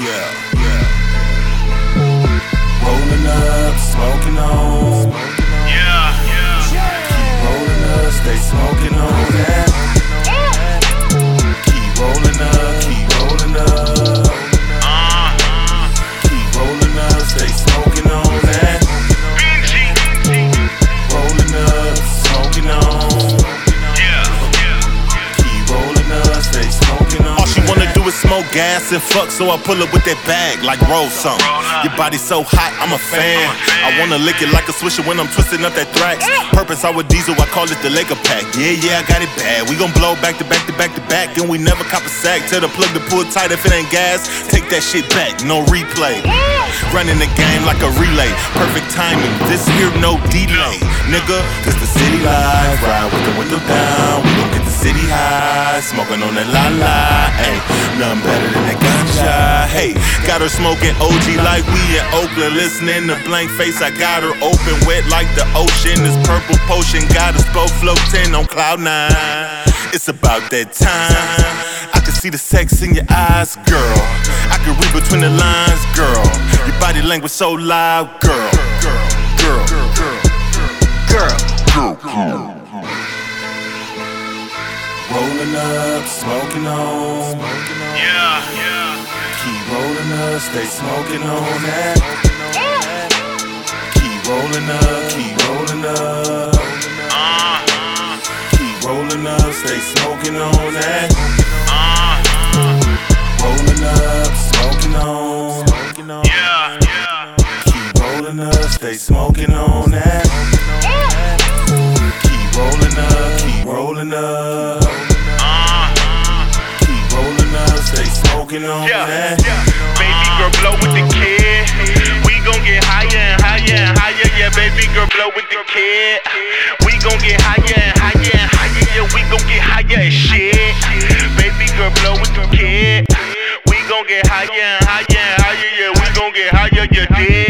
yeah, yeah. Rolling up, smoking on. Yeah, yeah. Keep rolling up, stay smoking on smoke gas and fuck, so I pull up with that bag like roll something. Your body so hot, I'm a fan. I wanna lick it like a swisher when I'm twisting up that thrax. Purpose I with diesel, I call it the Laker pack. Yeah, yeah, I got it bad. We gon' blow back to back to back to back, and we never cop a sack. Tell the plug to pull tight if it ain't gas. Take that shit back, no replay. Running the game like a relay. Perfect timing, this here no delay. Nigga, Cause the city life, ride with the window down. Smoking on that la la. Ayy, nothing better than that ganja. Hey, got her smoking OG like we in Oakland. Listening to blank face, I got her open, wet like the ocean. This purple potion got us both floating on cloud nine. It's about that time. I can see the sex in your eyes, girl. I can read between the lines, girl. Your body language so loud, girl. Girl, girl, girl, Rolling up, smoking on. Yeah, yeah. Keep rolling up, stay smoking on that. Keep rolling up, keep rolling up. Keep rolling up, stay smoking on that. Rolling up, smoking on. yeah, yeah. Keep rolling up, stay smoking on that. smoking on yeah, that. Yeah. Baby girl, blow with the kid. We gon' get higher and higher and higher. Yeah, baby girl, blow with the kid. We gon' get higher and higher and higher. Yeah, we gon' get higher as shit. Baby girl, blow with the kid. We gon' get higher and higher and higher. Yeah, we gon' get higher. You yeah, did.